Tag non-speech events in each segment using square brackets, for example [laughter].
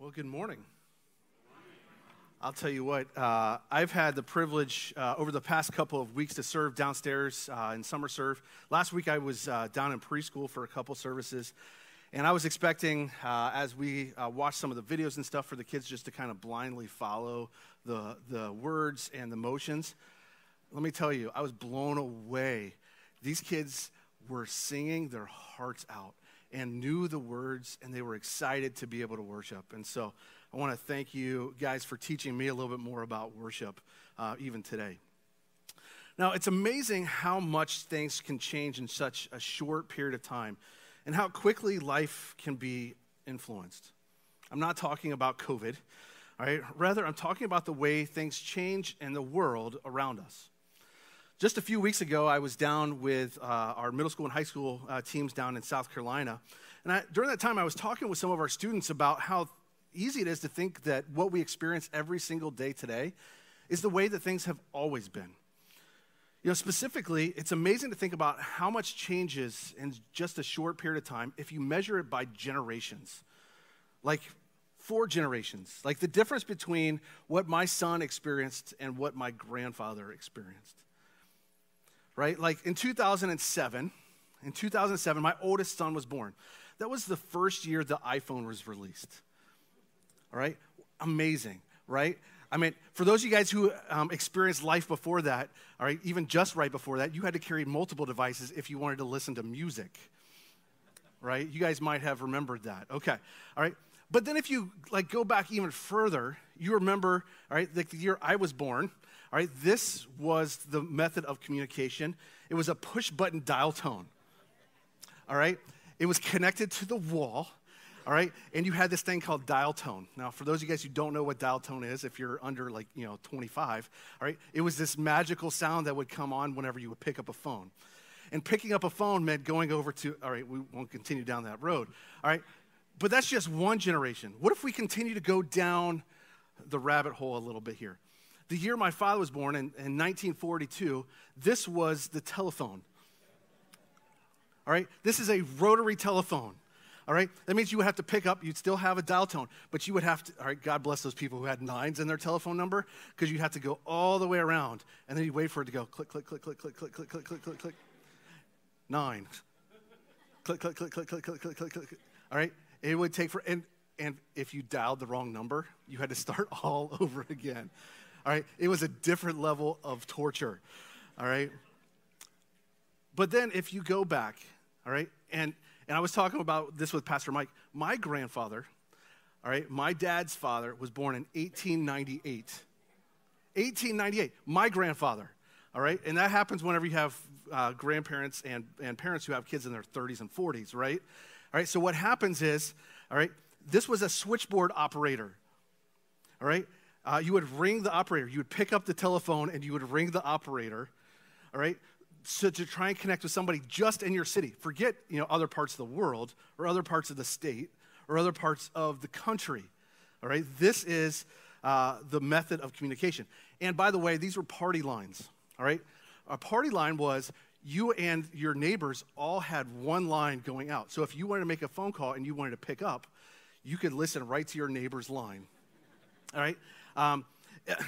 Well, good morning. I'll tell you what, uh, I've had the privilege uh, over the past couple of weeks to serve downstairs uh, in summer serve. Last week I was uh, down in preschool for a couple services, and I was expecting, uh, as we uh, watched some of the videos and stuff for the kids, just to kind of blindly follow the, the words and the motions. Let me tell you, I was blown away. These kids were singing their hearts out and knew the words, and they were excited to be able to worship. And so I want to thank you guys for teaching me a little bit more about worship, uh, even today. Now, it's amazing how much things can change in such a short period of time and how quickly life can be influenced. I'm not talking about COVID, all right? Rather, I'm talking about the way things change in the world around us. Just a few weeks ago, I was down with uh, our middle school and high school uh, teams down in South Carolina. And I, during that time, I was talking with some of our students about how easy it is to think that what we experience every single day today is the way that things have always been. You know, specifically, it's amazing to think about how much changes in just a short period of time if you measure it by generations. Like four generations, like the difference between what my son experienced and what my grandfather experienced right? Like in 2007, in 2007, my oldest son was born. That was the first year the iPhone was released. All right? Amazing, right? I mean, for those of you guys who um, experienced life before that, all right, even just right before that, you had to carry multiple devices if you wanted to listen to music, right? You guys might have remembered that. Okay, all right. But then if you like go back even further, you remember, all right, like the year I was born, all right, this was the method of communication. It was a push button dial tone. All right, it was connected to the wall. All right, and you had this thing called dial tone. Now, for those of you guys who don't know what dial tone is, if you're under like, you know, 25, all right, it was this magical sound that would come on whenever you would pick up a phone. And picking up a phone meant going over to, all right, we won't continue down that road. All right, but that's just one generation. What if we continue to go down the rabbit hole a little bit here? The year my father was born, in, in 1942, this was the telephone. All right? This is a rotary telephone. All right? That means you would have to pick up, you'd still have a dial tone, but you would have to, all right, God bless those people who had nines in their telephone number, because you'd have to go all the way around, and then you wait for it to go click, click, click, click, click, click, click, click, click, click, click. Nine. Click, click, click, click, click, click, click, click, click. All right? It would take for, and, and if you dialed the wrong number, you had to start all over again. All right? It was a different level of torture. All right? But then if you go back, all right, and and I was talking about this with Pastor Mike. My grandfather, all right, my dad's father was born in 1898. 1898, my grandfather, all right? And that happens whenever you have uh, grandparents and, and parents who have kids in their 30s and 40s, right? All right, so what happens is, all right, this was a switchboard operator, all right? Uh, you would ring the operator. You would pick up the telephone and you would ring the operator, all right? So to try and connect with somebody just in your city. Forget, you know, other parts of the world or other parts of the state or other parts of the country, all right? This is uh, the method of communication. And by the way, these were party lines, all right? A party line was you and your neighbors all had one line going out. So if you wanted to make a phone call and you wanted to pick up, you could listen right to your neighbor's line. All right? Um, [laughs] it,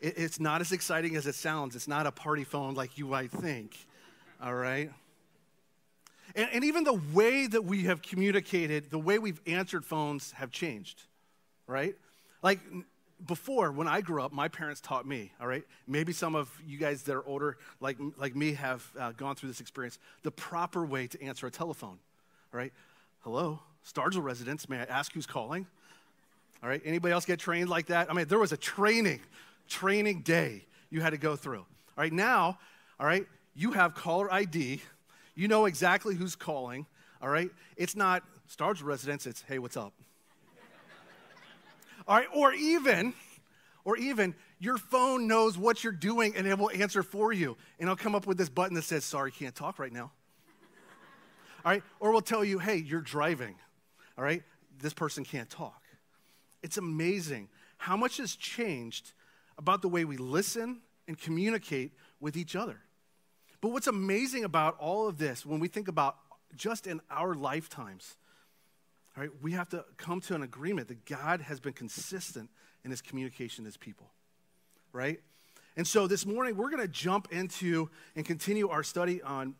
it's not as exciting as it sounds. It's not a party phone like you might think, all right? And, and even the way that we have communicated, the way we've answered phones have changed, right? Like before, when I grew up, my parents taught me, all right? Maybe some of you guys that are older, like, like me, have uh, gone through this experience. The proper way to answer a telephone, all right? Hello, Stargell residence, may I ask who's calling? All right, anybody else get trained like that? I mean, there was a training, training day you had to go through. All right, now, all right, you have caller ID. You know exactly who's calling. All right, it's not Stargell residence, it's hey, what's up? all right, or even, or even your phone knows what you're doing and it will answer for you. And it'll come up with this button that says, sorry, can't talk right now. All right, or we'll tell you, hey, you're driving. All right, this person can't talk. It's amazing how much has changed about the way we listen and communicate with each other. But what's amazing about all of this, when we think about just in our lifetimes, All right, we have to come to an agreement that God has been consistent in his communication to his people, right? And so this morning, we're going to jump into and continue our study on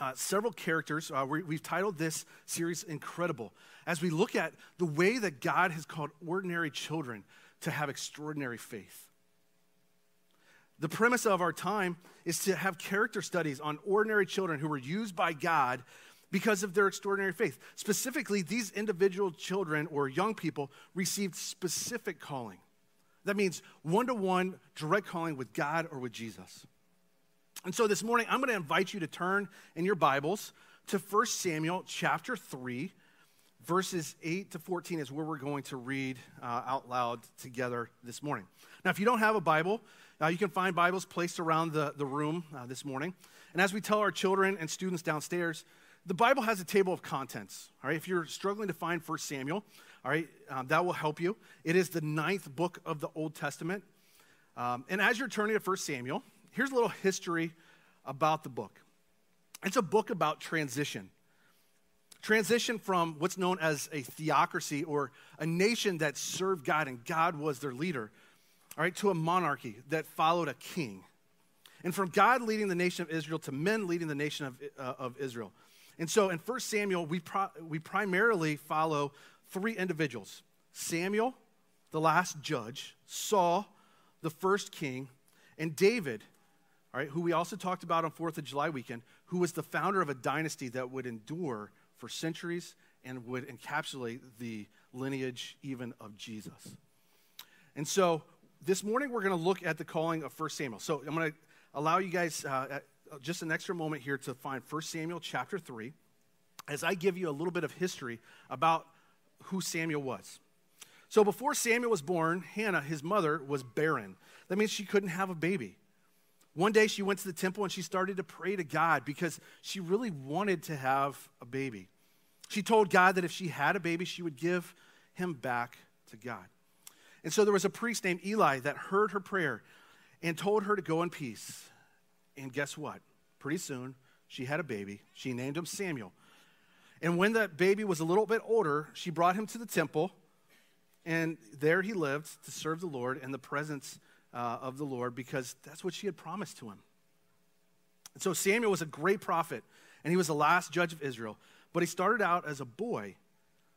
uh, several characters. Uh, we, have titled this series Incredible as we look at the way that God has called ordinary children to have extraordinary faith. The premise of our time is to have character studies on ordinary children who were used by God because of their extraordinary faith. Specifically, these individual children or young people received specific calling. That means one to one direct calling with God or with Jesus. And so this morning, I'm going to invite you to turn in your Bibles to 1 Samuel chapter 3, verses 8 to 14 is where we're going to read uh, out loud together this morning. Now, if you don't have a Bible, uh, you can find Bibles placed around the, the room uh, this morning. And as we tell our children and students downstairs, the Bible has a table of contents. All right, if you're struggling to find 1 Samuel, all right, um, that will help you. It is the ninth book of the Old Testament. Um, and as you're turning to 1 Samuel, here's a little history about the book. It's a book about transition. Transition from what's known as a theocracy or a nation that served God and God was their leader, all right, to a monarchy that followed a king. And from God leading the nation of Israel to men leading the nation of, uh, of Israel. And so in 1 Samuel, we, pro- we primarily follow three individuals Samuel, the last judge, Saul, the first king, and David, all right, who we also talked about on 4th of July weekend, who was the founder of a dynasty that would endure for centuries and would encapsulate the lineage even of Jesus. And so this morning we're going to look at the calling of 1 Samuel. So I'm going to allow you guys uh, just an extra moment here to find 1 Samuel chapter 3 as I give you a little bit of history about who Samuel was. So before Samuel was born, Hannah, his mother, was barren. That means she couldn't have a baby. One day she went to the temple and she started to pray to God because she really wanted to have a baby. She told God that if she had a baby, she would give him back to God. And so there was a priest named Eli that heard her prayer and told her to go in peace. And guess what? Pretty soon, she had a baby. She named him Samuel. And when that baby was a little bit older, she brought him to the temple, and there he lived to serve the Lord in the presence uh, of the Lord because that's what she had promised to him. And so Samuel was a great prophet, and he was the last judge of Israel. But he started out as a boy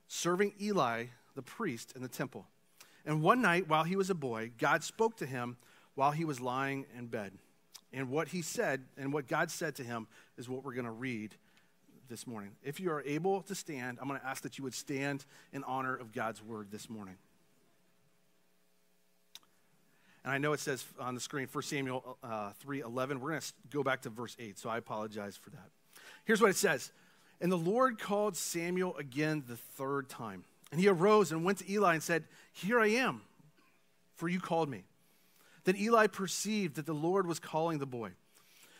serving Eli, the priest, in the temple. And one night, while he was a boy, God spoke to him while he was lying in bed. And what he said, and what God said to him, is what we're going to read this morning. If you are able to stand, I'm going to ask that you would stand in honor of God's word this morning. And I know it says on the screen, 1 Samuel uh, 3 11. We're going to go back to verse 8, so I apologize for that. Here's what it says And the Lord called Samuel again the third time. And he arose and went to Eli and said, Here I am, for you called me. Then Eli perceived that the Lord was calling the boy.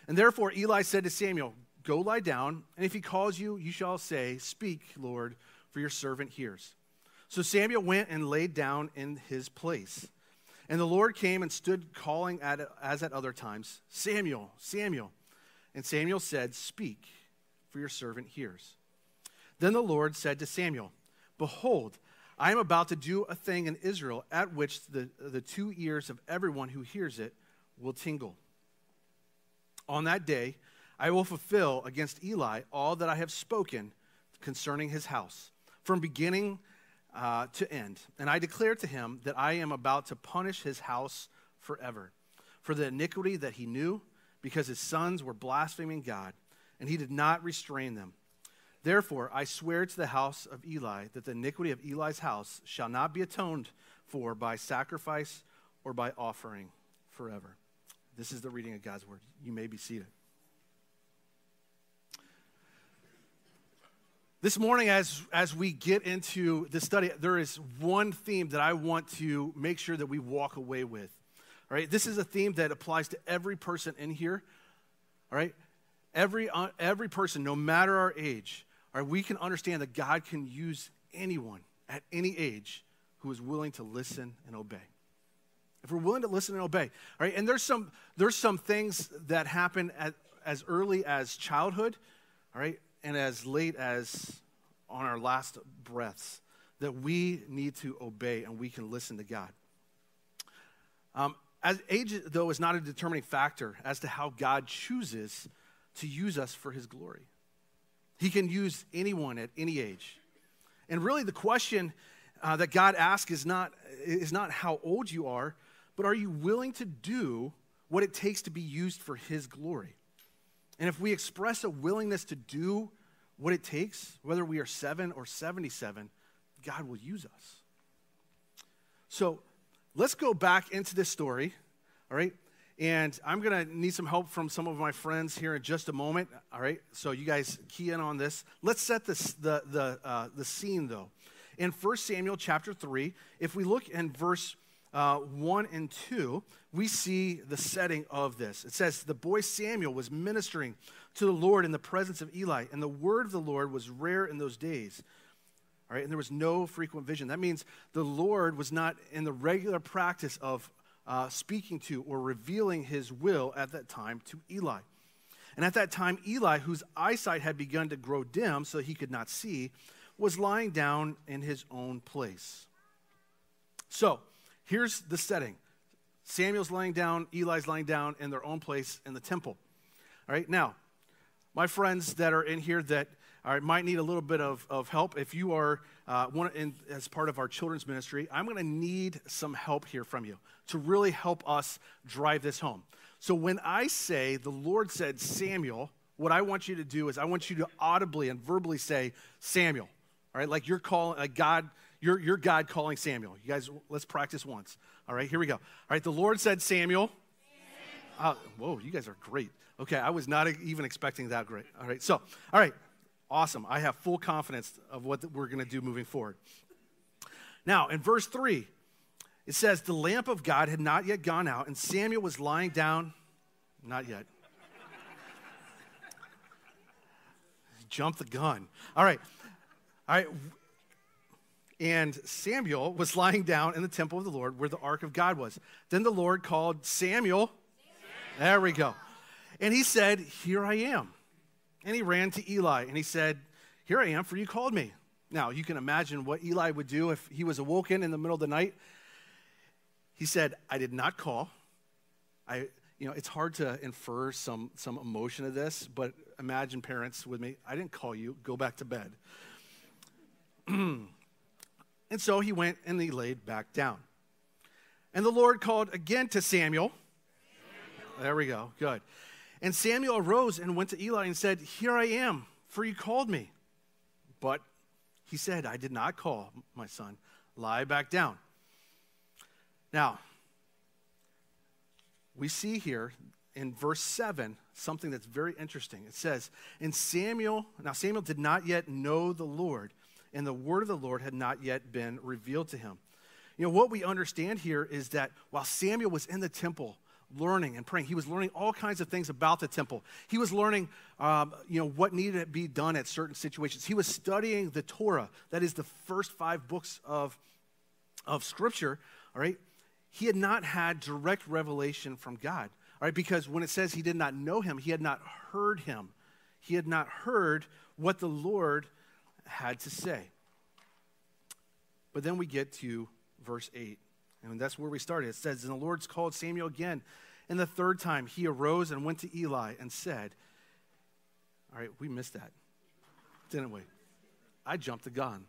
And therefore Eli said to Samuel, Go lie down, and if he calls you, you shall say, Speak, Lord, for your servant hears. So Samuel went and laid down in his place. And the Lord came and stood calling at, as at other times, Samuel, Samuel. And Samuel said, Speak, for your servant hears. Then the Lord said to Samuel, Behold, I am about to do a thing in Israel at which the, the two ears of everyone who hears it will tingle. On that day, I will fulfill against Eli all that I have spoken concerning his house, from beginning uh, to end. And I declare to him that I am about to punish his house forever for the iniquity that he knew, because his sons were blaspheming God, and he did not restrain them. Therefore, I swear to the house of Eli that the iniquity of Eli's house shall not be atoned for by sacrifice or by offering forever. This is the reading of God's word. You may be seated. This morning, as, as we get into the study, there is one theme that I want to make sure that we walk away with. All right, this is a theme that applies to every person in here. All right, every, uh, every person, no matter our age, all right, we can understand that God can use anyone at any age who is willing to listen and obey. If we're willing to listen and obey, all right, and there's some, there's some things that happen at, as early as childhood, all right, and as late as on our last breaths that we need to obey and we can listen to God. Um, as age, though, is not a determining factor as to how God chooses to use us for his glory. He can use anyone at any age. And really, the question uh, that God asks is not, is not how old you are, but are you willing to do what it takes to be used for his glory? And if we express a willingness to do what it takes, whether we are seven or 77, God will use us. So let's go back into this story, all right? And I'm going to need some help from some of my friends here in just a moment, all right? So you guys key in on this. Let's set this, the, the, uh, the scene, though. In 1 Samuel chapter 3, if we look in verse uh, 1 and 2, we see the setting of this. It says, The boy Samuel was ministering to the Lord in the presence of Eli, and the word of the Lord was rare in those days. All right, and there was no frequent vision. That means the Lord was not in the regular practice of uh, speaking to or revealing his will at that time to Eli. And at that time, Eli, whose eyesight had begun to grow dim so he could not see, was lying down in his own place. So, here's the setting Samuel's lying down, Eli's lying down in their own place in the temple. All right, now, my friends that are in here that might need a little bit of, of help, if you are uh, one in, as part of our children's ministry, I'm going to need some help here from you to really help us drive this home. So when I say the Lord said Samuel, what I want you to do is I want you to audibly and verbally say Samuel. All right, like you're calling like God, you're, you're God calling Samuel. You guys, let's practice once. All right, here we go. All right, the Lord said Samuel. Samuel. Uh, whoa, you guys are great. Okay, I was not even expecting that great. All right, so, all right, awesome. I have full confidence of what we're going to do moving forward. Now, in verse 3, it says, The lamp of God had not yet gone out, and Samuel was lying down. Not yet. [laughs] Jump the gun. All right. All right. And Samuel was lying down in the temple of the Lord where the ark of God was. Then the Lord called Samuel. Samuel. There we go. And he said, Here I am. And he ran to Eli and he said, Here I am, for you called me. Now, you can imagine what Eli would do if he was awoken in the middle of the night. He said, I did not call. I, you know, it's hard to infer some, some emotion of this, but imagine parents with me. I didn't call you. Go back to bed. [clears throat] and so he went and he laid back down. And the Lord called again to Samuel. Samuel. There we go. Good. And Samuel arose and went to Eli and said, Here I am, for you called me. But he said, I did not call, my son. Lie back down. Now, we see here in verse 7 something that's very interesting. It says, And Samuel, now Samuel did not yet know the Lord, and the word of the Lord had not yet been revealed to him. You know, what we understand here is that while Samuel was in the temple, learning and praying. He was learning all kinds of things about the temple. He was learning, um, you know, what needed to be done at certain situations. He was studying the Torah, that is the first five books of, of Scripture, all right? He had not had direct revelation from God, all right? Because when it says he did not know him, he had not heard him. He had not heard what the Lord had to say. But then we get to verse 8. And that's where we started. It says, And the Lord's called Samuel again. And the third time he arose and went to Eli and said, All right, we missed that, didn't we? I jumped the gun.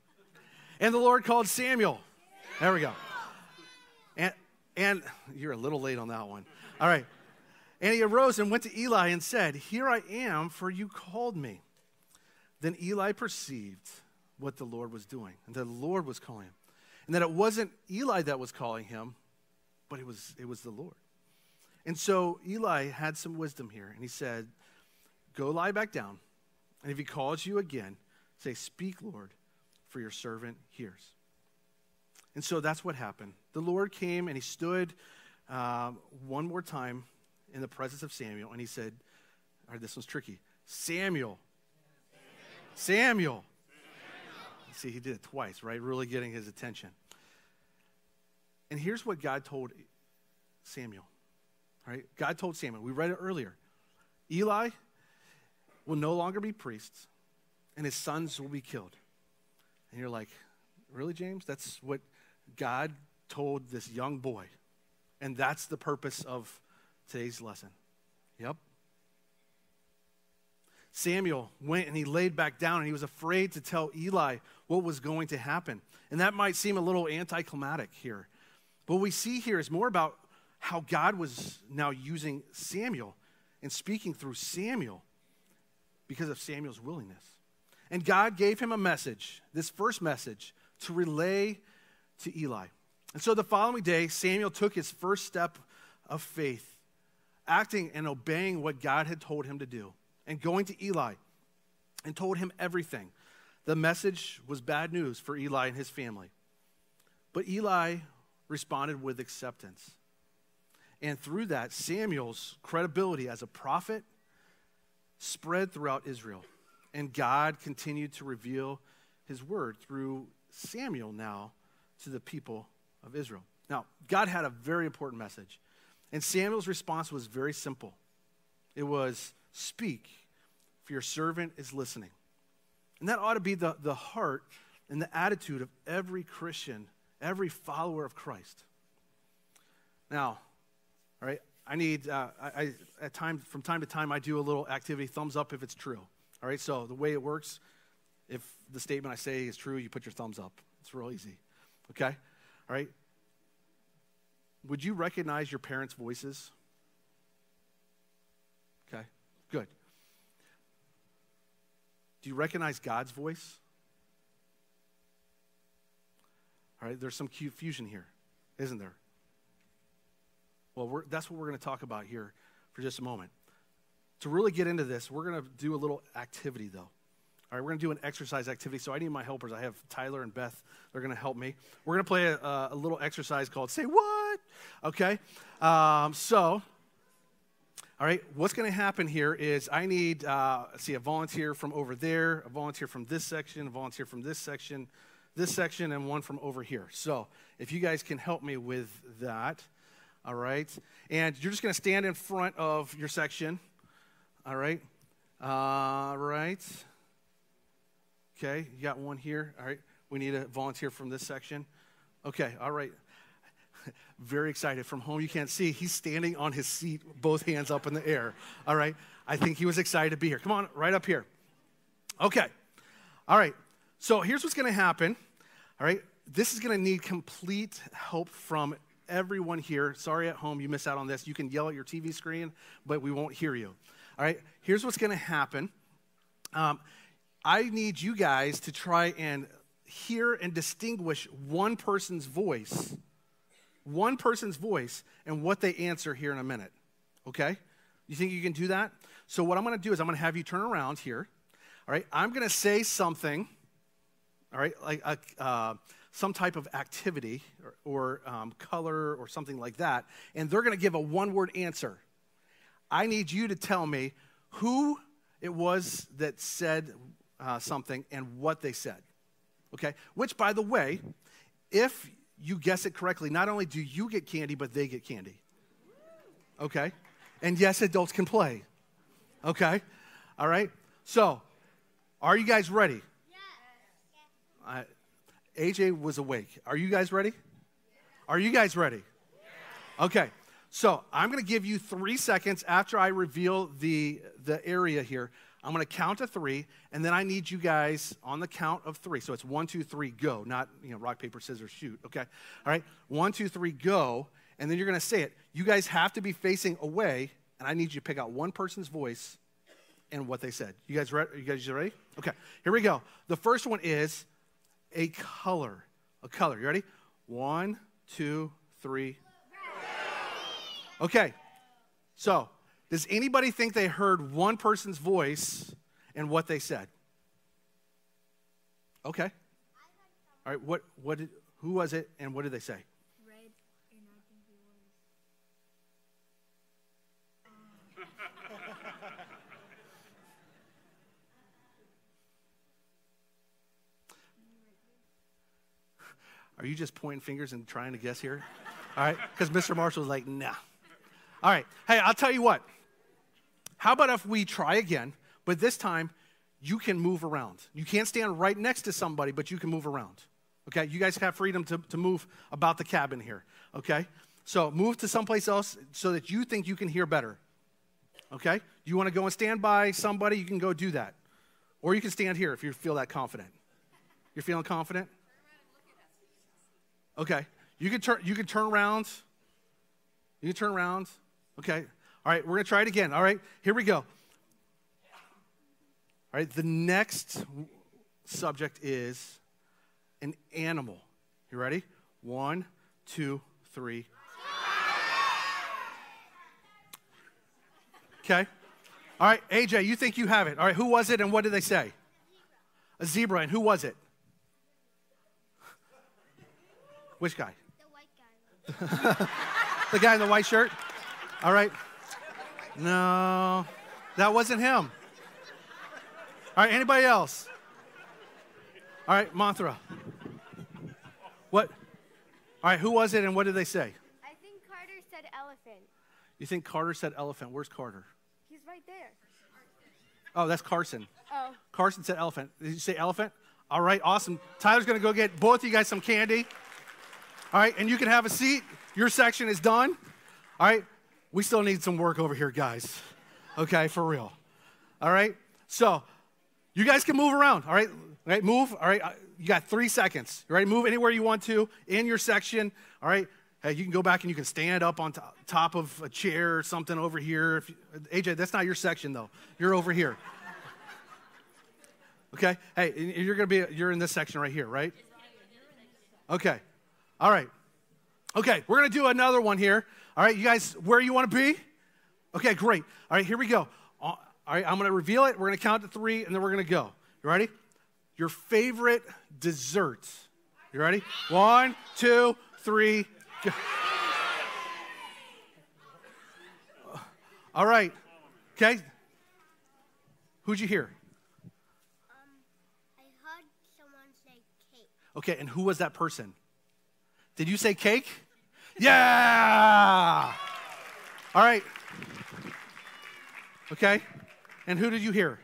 And the Lord called Samuel. There we go. And, and you're a little late on that one. All right. And he arose and went to Eli and said, Here I am, for you called me. Then Eli perceived what the Lord was doing, and the Lord was calling him and that it wasn't Eli that was calling him, but it was, it was the Lord. And so Eli had some wisdom here, and he said, Go lie back down, and if he calls you again, say, Speak, Lord, for your servant hears. And so that's what happened. The Lord came and he stood um, one more time in the presence of Samuel, and he said, All right, this one's tricky. Samuel. Samuel. Samuel. See, he did it twice, right? Really getting his attention. And here's what God told Samuel. Right? God told Samuel, we read it earlier. Eli will no longer be priests, and his sons will be killed. And you're like, really, James? That's what God told this young boy. And that's the purpose of today's lesson. Yep. Samuel went and he laid back down and he was afraid to tell Eli what was going to happen. And that might seem a little anticlimactic here. But what we see here is more about how God was now using Samuel and speaking through Samuel because of Samuel's willingness. And God gave him a message, this first message, to relay to Eli. And so the following day, Samuel took his first step of faith, acting and obeying what God had told him to do, and going to Eli and told him everything. The message was bad news for Eli and his family. But Eli responded with acceptance. And through that, Samuel's credibility as a prophet spread throughout Israel. And God continued to reveal his word through Samuel now to the people of Israel. Now, God had a very important message. And Samuel's response was very simple it was, Speak, for your servant is listening. And that ought to be the, the heart and the attitude of every Christian, every follower of Christ. Now, all right, I need, uh, I, I, at time, from time to time, I do a little activity, thumbs up if it's true. All right, so the way it works, if the statement I say is true, you put your thumbs up. It's real easy. Okay? All right? Would you recognize your parents' voices? Okay, good. Do you recognize God's voice? All right, there's some confusion here, isn't there? Well, that's what we're going to talk about here for just a moment. To really get into this, we're going to do a little activity, though. All right, we're going to do an exercise activity. So I need my helpers. I have Tyler and Beth. They're going to help me. We're going to play a, a, little exercise called Say What? Okay? Um, so, all right, what's going to happen here is I need, uh, see, a volunteer from over there, a volunteer from this section, a volunteer from this section, this section, and one from over here. So if you guys can help me with that all right? And you're just going to stand in front of your section, all right? All right. Okay, you got one here. All right, we need a volunteer from this section. Okay, all right. [laughs] Very excited. From home, you can't see. He's standing on his seat, both hands up in the air. All right, I think he was excited to be here. Come on, right up here. Okay, all right. So here's what's going to happen. All right, this is going to need complete help from everyone here. Sorry at home, you miss out on this. You can yell at your TV screen, but we won't hear you. All right, here's what's going to happen. Um, I need you guys to try and hear and distinguish one person's voice, one person's voice, and what they answer here in a minute. Okay? You think you can do that? So, what I'm to do is I'm to have you turn around here. All right? I'm to say something, all right, like. Uh, some type of activity or, or um, color or something like that, and they're to give a one word answer. I need you to tell me who it was that said uh, something and what they said. Okay? Which, by the way, if you guess it correctly, not only do you get candy, but they get candy. Okay? And yes, adults can play. Okay? All right? So, are you guys ready? Yes. AJ was awake. Are you guys ready? Are you guys ready? Okay. So I'm going to give you three seconds after I reveal the, the area here. I'm going to count to three, and then I need you guys on the count of three. So it's one, two, three, go, not you know rock, paper, scissors, shoot. Okay, all right. One, two, three, go, and then you're going to say it. You guys have to be facing away, and I need you to pick out one person's voice and what they said. You guys ready? You guys ready? Okay. Here we go. The first one is a color. A color. You ready? One, two, three. Okay. So, does anybody think they heard one person's voice and what they said? Okay. All right. What? What? Did, who was it, and what did they say? Red. [laughs] Are you just pointing fingers and trying to guess here? All right, because Mr. Marshall's like, nah. All right, hey, I'll tell you what. How about if we try again, but this time you can move around. You can't stand right next to somebody, but you can move around. Okay? You guys have freedom to, to move about the cabin here. Okay? So move to someplace else so that you think you can hear better. Okay? You want to go and stand by somebody, you can go do that. Or you can stand here if you feel that confident. You're feeling confident? Okay. You can turn you can turn around. You can turn around. Okay. All right, we're going to try it again. All right. Here we go. All right, the next subject is an animal. You ready? One, two, three. Okay. All right, AJ, you think you have it. All right, who was it and what did they say? A zebra. And who was it? Which guy? The white guy. [laughs] the guy in the white shirt? All right. No, that wasn't him. All right, anybody else? All right, Mantra. What? All right, who was it and what did they say? I think Carter said elephant. You think Carter said elephant? Where's Carter? He's right there. Oh, that's Carson. Oh. Carson said elephant. Did you say elephant? All right, awesome. Tyler's going to go get both of you guys some candy. All right, and you can have a seat. Your section is done. All right, we still need some work over here, guys. Okay, for real. All right, so you guys can move around. All right, all right, move. All right, you got three seconds. All right, move anywhere you want to in your section. All right, hey, you can go back and you can stand up on top of a chair or something over here. You, AJ, that's not your section though. You're over here. Okay, hey, you're gonna be you're in this section right here, right? Okay, all right. Okay, we're gonna do another one here. All right, you guys, where you want to be? Okay, great. All right, here we go. All right, I'm gonna reveal it. We're gonna count to three, and then we're gonna go. You ready? Your favorite dessert. You ready? One, two, three. Go. All right. Okay. Who'd you hear? Um, I heard someone say cake. Okay, and who was that person? Did you say cake? Yeah! All right. Okay. And who did you hear?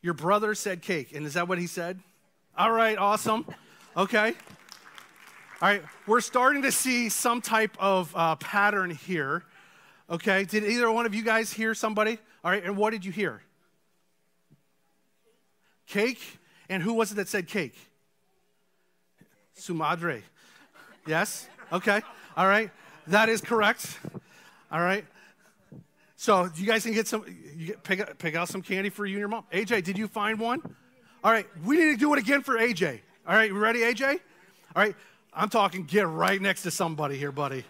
Your brother said cake. And is that what he said? All right, awesome. Okay. All right, we're starting to see some type of uh, pattern here. Okay, did either one of you guys hear somebody? All right, and what did you hear? Cake. And who was it that said cake? Sumadre. Yes? Okay. All right. That is correct. All right. So you guys can get some, you get, pick, pick out some candy for you and your mom. AJ, did you find one? All right. We need to do it again for AJ. All right. You ready, AJ? All right. I'm talking get right next to somebody here, buddy.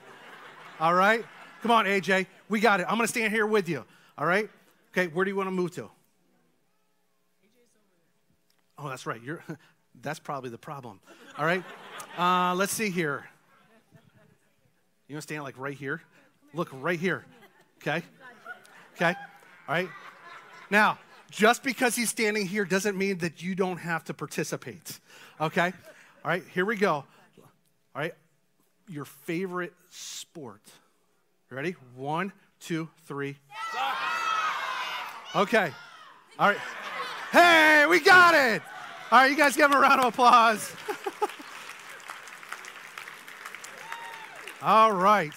All right. Come on, AJ. We got it. I'm going to stand here with you. All right. Okay. Where do you want to move to? Oh, that's right. You're, that's probably the problem. All right. Uh, let's see here. You want to stand like right here? Look right here. Okay? Okay? All right? Now, just because he's standing here doesn't mean that you don't have to participate. Okay? All right, here we go. All right? Your favorite sport. You ready? One, two, three. Okay. All right. Hey, we got it. All right, you guys give him a round of applause. All right.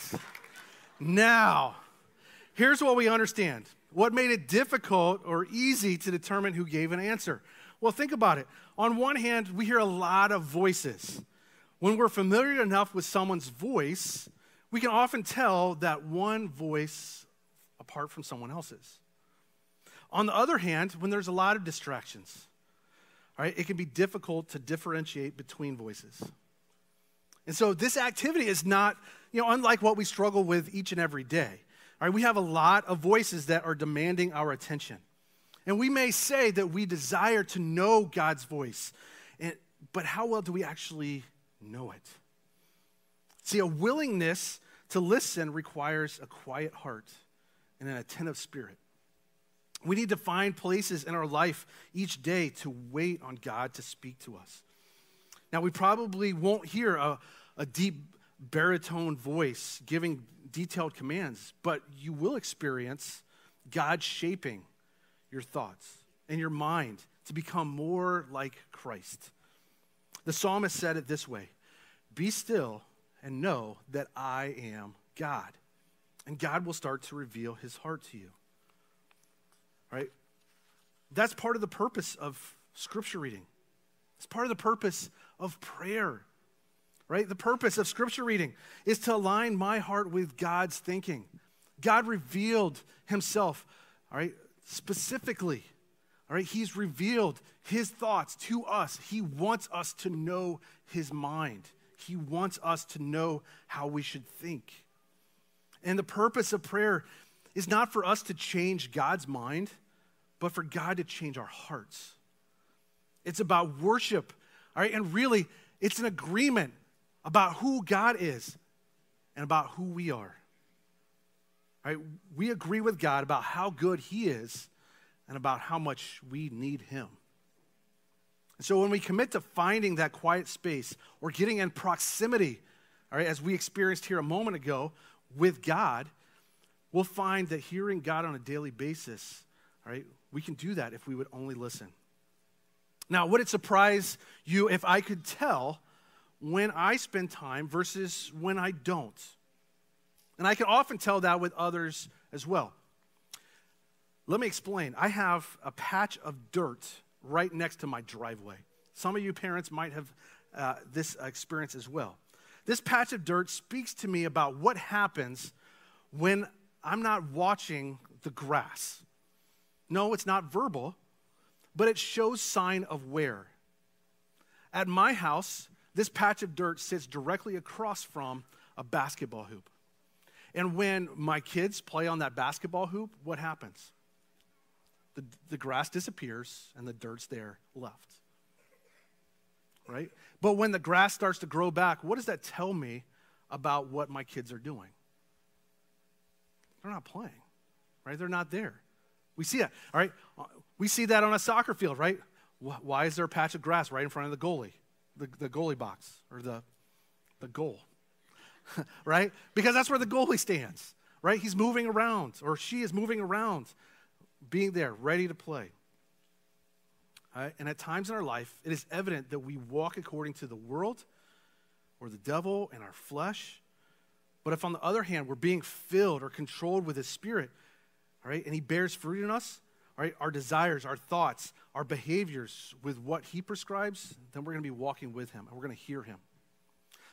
Now, here's what we understand. What made it difficult or easy to determine who gave an answer? Well, think about it. On one hand, we hear a lot of voices. When we're familiar enough with someone's voice, we can often tell that one voice apart from someone else's. On the other hand, when there's a lot of distractions, right, it can be difficult to differentiate between voices. And so this activity is not, you know, unlike what we struggle with each and every day. All right, we have a lot of voices that are demanding our attention. And we may say that we desire to know God's voice, and, but how well do we actually know it? See, a willingness to listen requires a quiet heart and an attentive spirit. We need to find places in our life each day to wait on God to speak to us. Now, we probably won't hear a, a deep baritone voice giving detailed commands, but you will experience God shaping your thoughts and your mind to become more like Christ. The psalmist said it this way Be still and know that I am God. And God will start to reveal his heart to you. Right? That's part of the purpose of scripture reading. It's part of the purpose of prayer. Right? The purpose of scripture reading is to align my heart with God's thinking. God revealed himself, all right, specifically. All right, he's revealed his thoughts to us. He wants us to know his mind. He wants us to know how we should think. And the purpose of prayer is not for us to change God's mind, but for God to change our hearts. It's about worship, all right? And really, it's an agreement about who God is and about who we are. All right? We agree with God about how good He is and about how much we need Him. And so when we commit to finding that quiet space or getting in proximity, all right, as we experienced here a moment ago with God, we'll find that hearing God on a daily basis, all right, we can do that if we would only listen. Now, would it surprise you if I could tell when I spend time versus when I don't? And I can often tell that with others as well. Let me explain. I have a patch of dirt right next to my driveway. Some of you parents might have uh, this experience as well. This patch of dirt speaks to me about what happens when I'm not watching the grass. No, it's not verbal, but it shows sign of wear. At my house, this patch of dirt sits directly across from a basketball hoop. And when my kids play on that basketball hoop, what happens? The, the grass disappears and the dirt's there left. Right? But when the grass starts to grow back, what does that tell me about what my kids are doing? They're not playing, right? They're not there. We see that, all right? Uh, we see that on a soccer field, right? Why is there a patch of grass right in front of the goalie, the, the goalie box, or the, the goal? [laughs] right? Because that's where the goalie stands, right? He's moving around, or she is moving around, being there, ready to play. Right? And at times in our life, it is evident that we walk according to the world or the devil and our flesh. But if, on the other hand, we're being filled or controlled with His Spirit, all right, and He bears fruit in us, all right, our desires, our thoughts, our behaviors with what He prescribes, then we're going to be walking with Him and we're going to hear Him.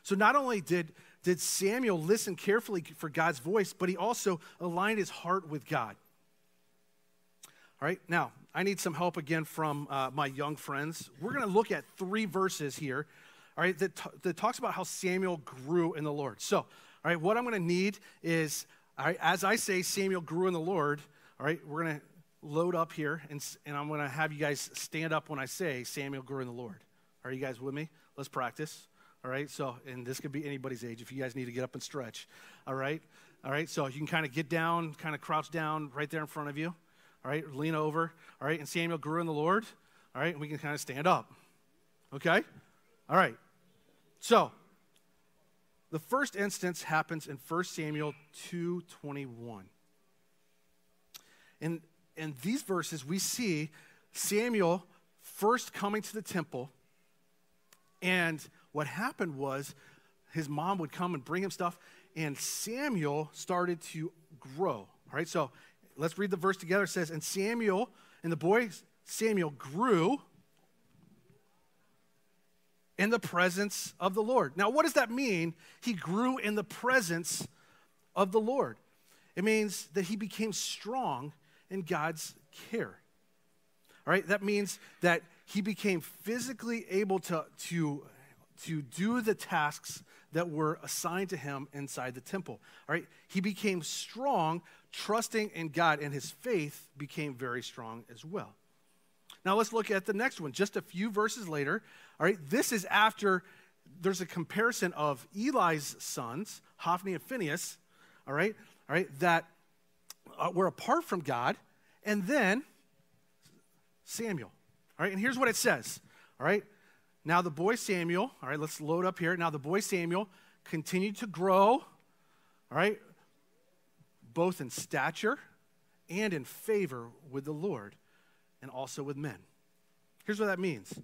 So not only did, did Samuel listen carefully for God's voice, but he also aligned his heart with God. All right, now, I need some help again from uh, my young friends. We're going to look at three verses here, all right, that, t- that talks about how Samuel grew in the Lord. So, all right, what I'm going to need is, all right, as I say Samuel grew in the Lord, all right, we're going to load up here, and, and I'm going to have you guys stand up when I say Samuel grew in the Lord. Are you guys with me? Let's practice. All right, so, and this could be anybody's age if you guys need to get up and stretch. All right, all right, so you can kind of get down, kind of crouch down right there in front of you. All right, lean over. All right, and Samuel grew in the Lord. All right, and we can kind of stand up. Okay? All right, so the first instance happens in 1 Samuel 2.21. In, in these verses, we see Samuel first coming to the temple and what happened was his mom would come and bring him stuff, and Samuel started to grow. All right, so let's read the verse together. It says, And Samuel, and the boy Samuel grew in the presence of the Lord. Now, what does that mean? He grew in the presence of the Lord. It means that he became strong in God's care. All right, that means that he became physically able to, to to do the tasks that were assigned to him inside the temple. All right, he became strong, trusting in God, and his faith became very strong as well. Now let's look at the next one. Just a few verses later, all right, this is after there's a comparison of Eli's sons, Hophni and Phinehas, all right, all right, that uh, were apart from God, and then Samuel. All right, and here's what it says. All right, now, the boy Samuel, all right, let's load up here. Now, the boy Samuel continued to grow, all right, both in stature and in favor with the Lord. and also with men. Here's what that means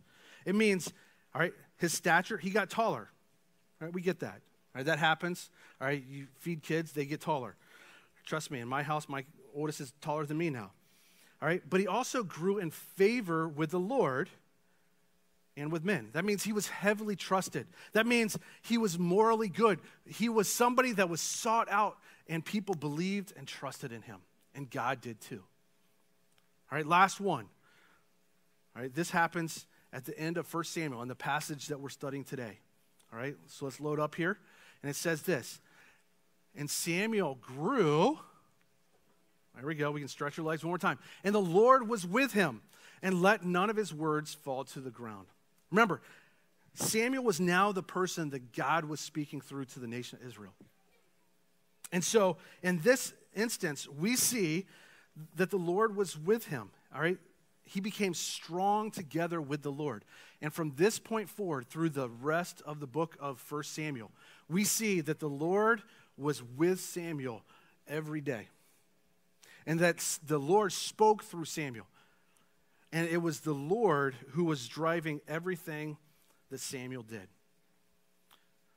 it means, all right, his stature, he got taller. All right, we get that. All right, that happens. All right, you feed kids, they get taller. Trust me, in my house, my oldest is taller than me now. All right, but he also grew in favor with the Lord and with men. That means he was heavily trusted. That means he was morally good. He was somebody that was sought out, and people believed and trusted in him. And God did too. All right, last one. All right, this happens at the end of 1 Samuel in the passage that we're studying today. All right, so let's load up here. And it says this And Samuel grew. There we go. We can stretch our legs one more time. And the Lord was with him and let none of his words fall to the ground. Remember, Samuel was now the person that God was speaking through to the nation of Israel. And so, in this instance, we see that the Lord was with him, all right? He became strong together with the Lord. And from this point forward, through the rest of the book of 1 Samuel, we see that the Lord was with Samuel every day. And that the Lord spoke through Samuel. And it was the Lord who was driving everything that Samuel did.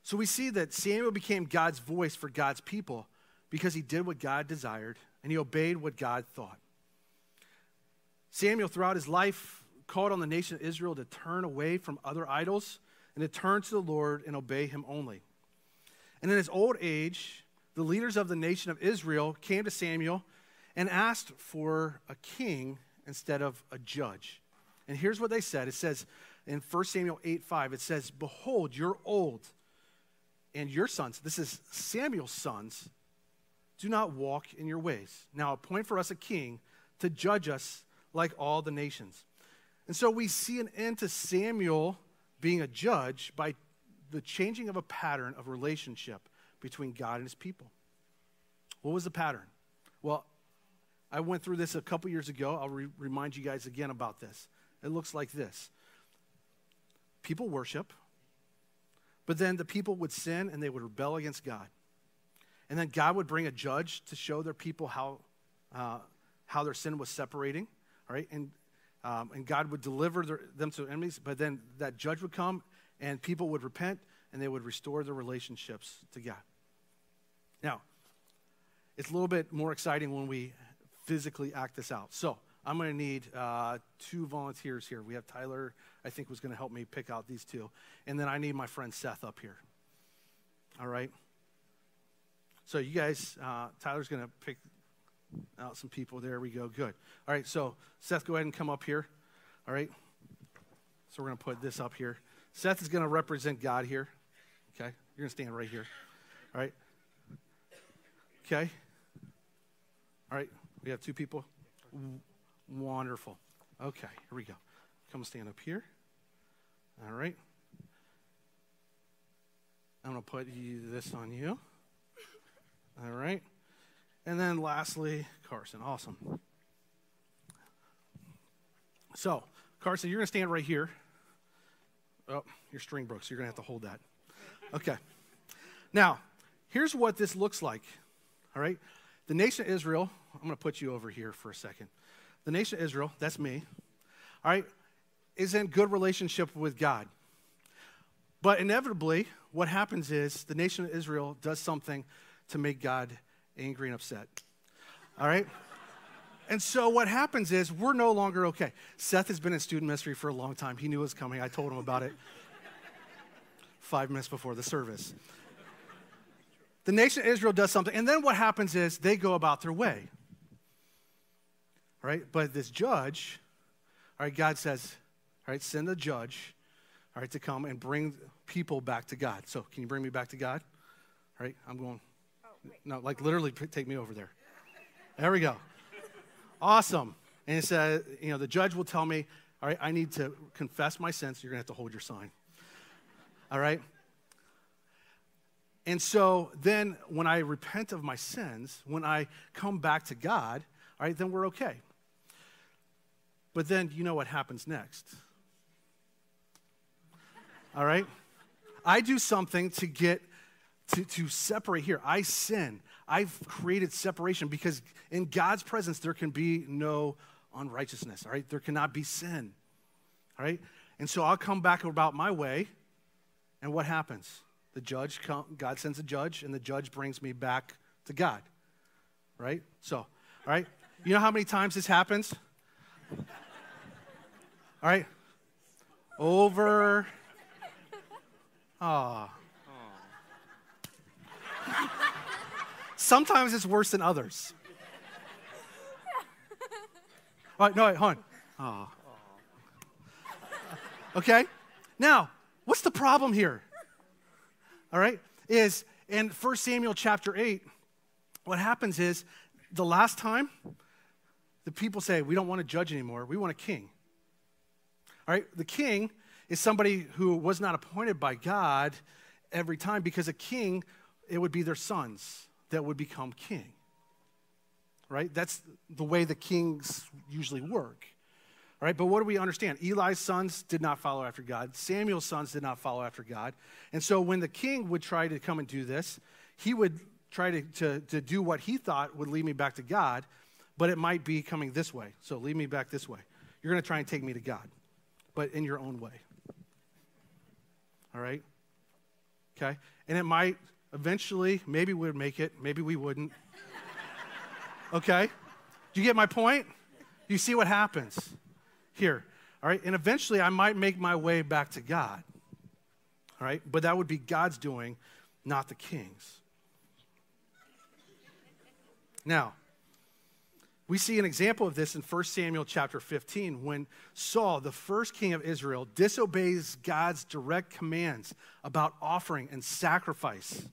So we see that Samuel became God's voice for God's people because he did what God desired and he obeyed what God thought. Samuel, throughout his life, called on the nation of Israel to turn away from other idols and to turn to the Lord and obey him only. And in his old age, the leaders of the nation of Israel came to Samuel and asked for a king instead of a judge. And here's what they said it says in 1 Samuel 8 5, it says, Behold, you're old, and your sons, this is Samuel's sons, do not walk in your ways. Now appoint for us a king to judge us like all the nations. And so we see an end to Samuel being a judge by the changing of a pattern of relationship between God and his people. What was the pattern? Well, I went through this a couple years ago. I'll re- remind you guys again about this. It looks like this people worship, but then the people would sin and they would rebel against God. And then God would bring a judge to show their people how, uh, how their sin was separating, right? And, um, and God would deliver their, them to enemies, but then that judge would come and people would repent and they would restore their relationships to God. Now, it's a little bit more exciting when we physically act this out. So I'm going to need uh, two volunteers here. We have Tyler, I think, was going to help me pick out these two. And then I need my friend Seth up here. All right? So you guys, uh, Tyler's going to pick out some people. There we go. Good. All right, so Seth, go ahead and come up here. All right? So we're going to put this up here. Seth is going to represent God here. Okay? You're going to stand right here. All right? Okay? All right, we have two people. Wonderful. Okay, here we go. Come stand up here. All right. I'm going to put you, this on you. All right. And then lastly, Carson. Awesome. So, Carson, you're going to stand right here. Oh, your string broke, so you're going to have to hold that. Okay. Now, here's what this looks like. All right. The nation of Israel, I'm going to put you over here for a second. The nation of Israel, that's me, all right, is in good relationship with God. But inevitably, what happens is the nation of Israel does something to make God angry and upset. All right? And so what happens is we're no longer okay. Seth has been in student ministry for a long time. He knew it was coming. I told him about it five minutes before the service. The nation of Israel does something, and then what happens is they go about their way. Right? But this judge, all right, God says, all right, send a judge, all right, to come and bring people back to God. So, can you bring me back to God? All right, I'm going. No, like literally take me over there. There we go. Awesome. And it said, you know, the judge will tell me, all right, I need to confess my sins. You're going to have to hold your sign. All right? And so then when I repent of my sins, when I come back to God, all right, then we're okay. But then you know what happens next. All right? I do something to get to, to separate here. I sin. I've created separation because in God's presence there can be no unrighteousness. All right, there cannot be sin. All right, and so I'll come back about my way, and what happens? The judge, come, God sends a judge, and the judge brings me back to God. Right? So, all right, you know how many times this happens? All right, over. Ah. Sometimes it's worse than others. [laughs] All right, no, wait, hold on. Oh. Okay? Now, what's the problem here? All right? Is in 1 Samuel chapter 8, what happens is the last time the people say, We don't want a judge anymore, we want a king. All right? The king is somebody who was not appointed by God every time because a king, it would be their sons that would become king. Right? That's the way the kings usually work. All right, but what do we understand? Eli's sons did not follow after God. Samuel's sons did not follow after God. And so when the king would try to come and do this, he would try to, to, to do what he thought would lead me back to God, but it might be coming this way. So lead me back this way. You're going to try and take me to God, but in your own way. All right? Okay? And it might eventually, maybe we would make it, maybe we wouldn't. Okay? Do you get my point? You see what happens here. All right? And eventually I might make my way back to God. All right? But that would be God's doing, not the king's. Now, we see an example of this in 1 Samuel chapter 15 when Saul, the first king of Israel, disobeys God's direct commands about offering and sacrifice.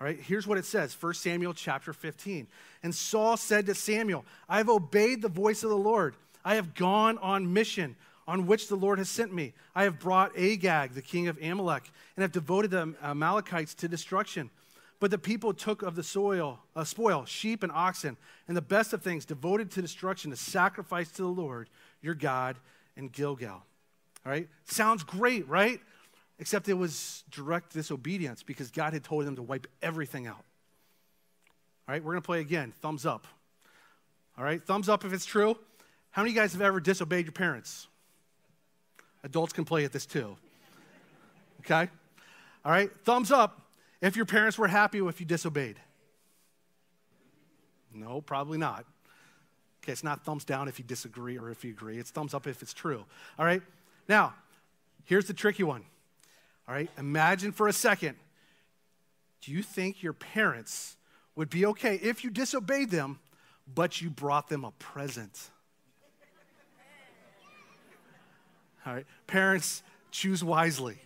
All right, here's what it says 1 Samuel chapter 15. And Saul said to Samuel, I have obeyed the voice of the Lord. I have gone on mission on which the Lord has sent me. I have brought Agag, the king of Amalek, and have devoted the Amalekites to destruction. But the people took of the soil, uh, spoil, sheep and oxen, and the best of things devoted to destruction to sacrifice to the Lord your God in Gilgal. All right? Sounds great, right? Except it was direct disobedience because God had told them to wipe everything out. All right, we're going to play again. Thumbs up. All right, thumbs up if it's true. How many of you guys have ever disobeyed your parents? Adults can play at this too. Okay? All right, thumbs up if your parents were happy if you disobeyed. No, probably not. Okay, it's not thumbs down if you disagree or if you agree. It's thumbs up if it's true. All right? Now, here's the tricky one. All right, imagine for a second do you think your parents would be okay if you disobeyed them, but you brought them a present? All right, parents, choose wisely.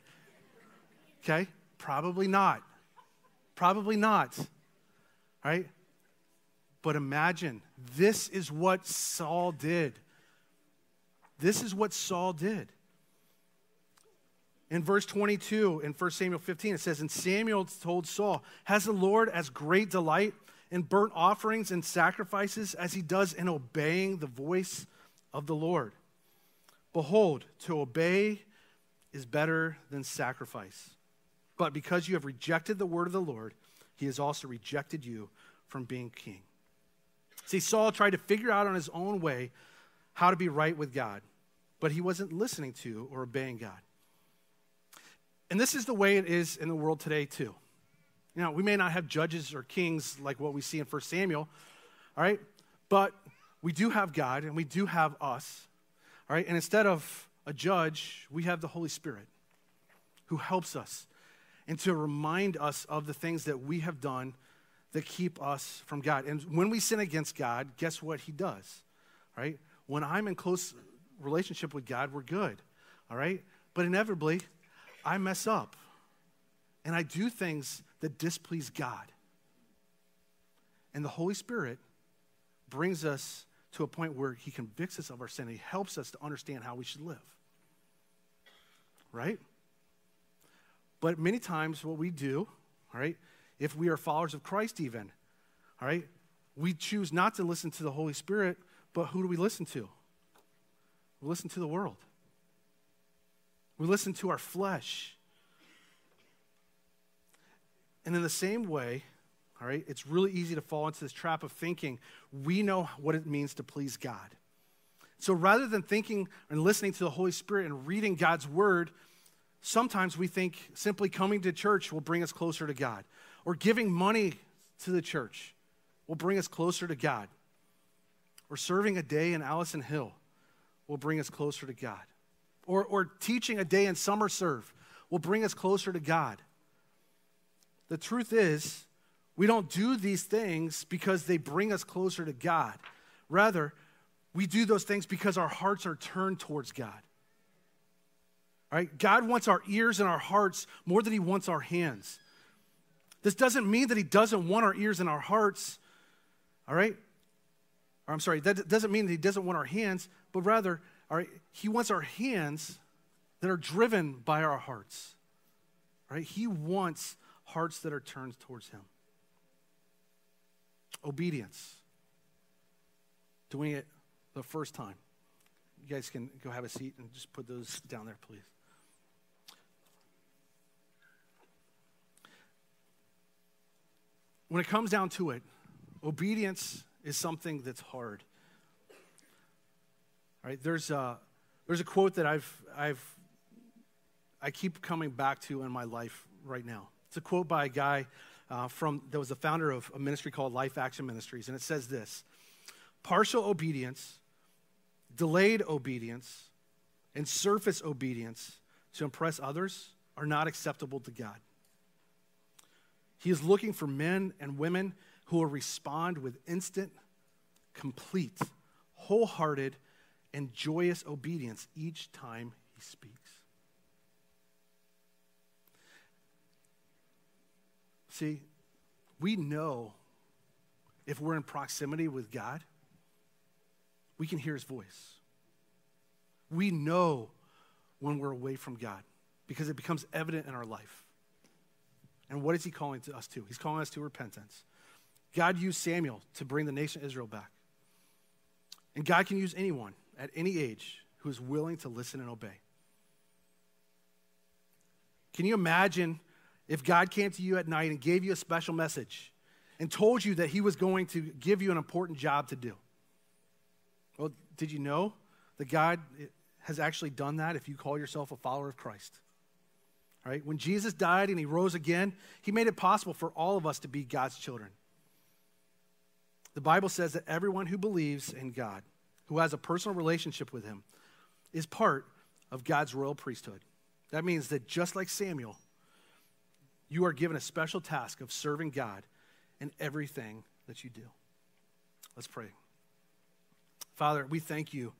Okay, probably not. Probably not. All right? But imagine this is what Saul did. This is what Saul did. In verse 22 in 1 Samuel 15, it says, And Samuel told Saul, Has the Lord as great delight in burnt offerings and sacrifices as he does in obeying the voice of the Lord? Behold, to obey is better than sacrifice. But because you have rejected the word of the Lord, he has also rejected you from being king. See, Saul tried to figure out on his own way how to be right with God, but he wasn't listening to or obeying God. And this is the way it is in the world today, too. You know, we may not have judges or kings like what we see in 1 Samuel, all right? But we do have God and we do have us, all right? And instead of a judge, we have the Holy Spirit who helps us and to remind us of the things that we have done that keep us from God. And when we sin against God, guess what He does, right? When I'm in close relationship with God, we're good, all right? But inevitably, I mess up and I do things that displease God. And the Holy Spirit brings us to a point where He convicts us of our sin. He helps us to understand how we should live. Right? But many times, what we do, all right, if we are followers of Christ, even, all right, we choose not to listen to the Holy Spirit, but who do we listen to? We listen to the world. We listen to our flesh. And in the same way, All right? It's really easy to fall into this trap of thinking we know what it means to please God. So rather than thinking and listening to the Holy Spirit and reading God's word, sometimes we think simply coming to church will bring us closer to God, or giving money to the church will bring us closer to God, or serving a day in Allison Hill will bring us closer to God, or, or teaching a day in Summer Serve will bring us closer to God. The truth is, we don't do these things because they bring us closer to God. Rather, we do those things because our hearts are turned towards God. All right? God wants our ears and our hearts more than He wants our hands. This doesn't mean that He doesn't want our ears and our hearts, all right? Or I'm sorry, that doesn't mean that He doesn't want our hands, but rather, He wants our hands that are driven by our hearts. Right? He wants hearts that are turned towards Him. Obedience. Doing it the first time. You guys can go have a seat and just put those down there, please. When it comes down to it, obedience is something that's hard. All right, there's a, there's a quote that I've, I've, I keep coming back to in my life right now. It's a quote by a guy uh, from that was the founder of a ministry called Life Action Ministries, and it says this: partial obedience, delayed obedience, and surface obedience to impress others are not acceptable to God. He is looking for men and women who will respond with instant, complete, wholehearted, and joyous obedience each time he speaks. See, we know if we're in proximity with God, we can hear his voice. We know when we're away from God because it becomes evident in our life. And what is he calling to us to? He's calling us to repentance. God used Samuel to bring the nation of Israel back. And God can use anyone at any age who is willing to listen and obey. Can you imagine if God came to you at night and gave you a special message and told you that he was going to give you an important job to do? Well, did you know that God has actually done that if you call yourself a follower of Christ? Right? When Jesus died and he rose again, he made it possible for all of us to be God's children. The Bible says that everyone who believes in God, who has a personal relationship with him, is part of God's royal priesthood. That means that just like Samuel, you are given a special task of serving God in everything that you do. Let's pray. Father, we thank you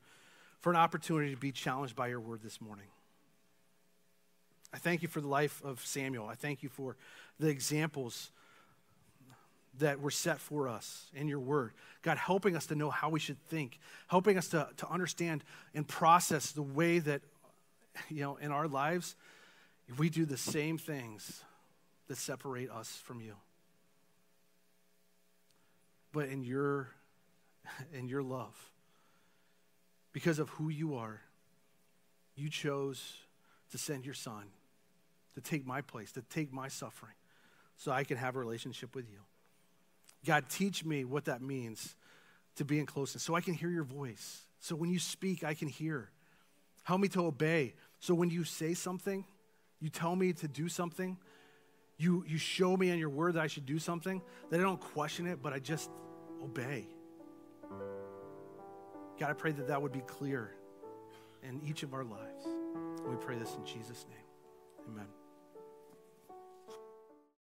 for an opportunity to be challenged by your word this morning. I thank you for the life of Samuel. I thank you for the examples that were set for us in your word. God, helping us to know how we should think, helping us to, to understand and process the way that, you know, in our lives, we do the same things that separate us from you. But in your in your love, because of who you are, you chose to send your son to take my place, to take my suffering, so I can have a relationship with you. God, teach me what that means to be in closeness, so I can hear your voice. So when you speak, I can hear. Help me to obey. So when you say something, you tell me to do something, you, you show me in your word that I should do something, that I don't question it, but I just obey. God, I pray that that would be clear in each of our lives. We pray this in Jesus' name.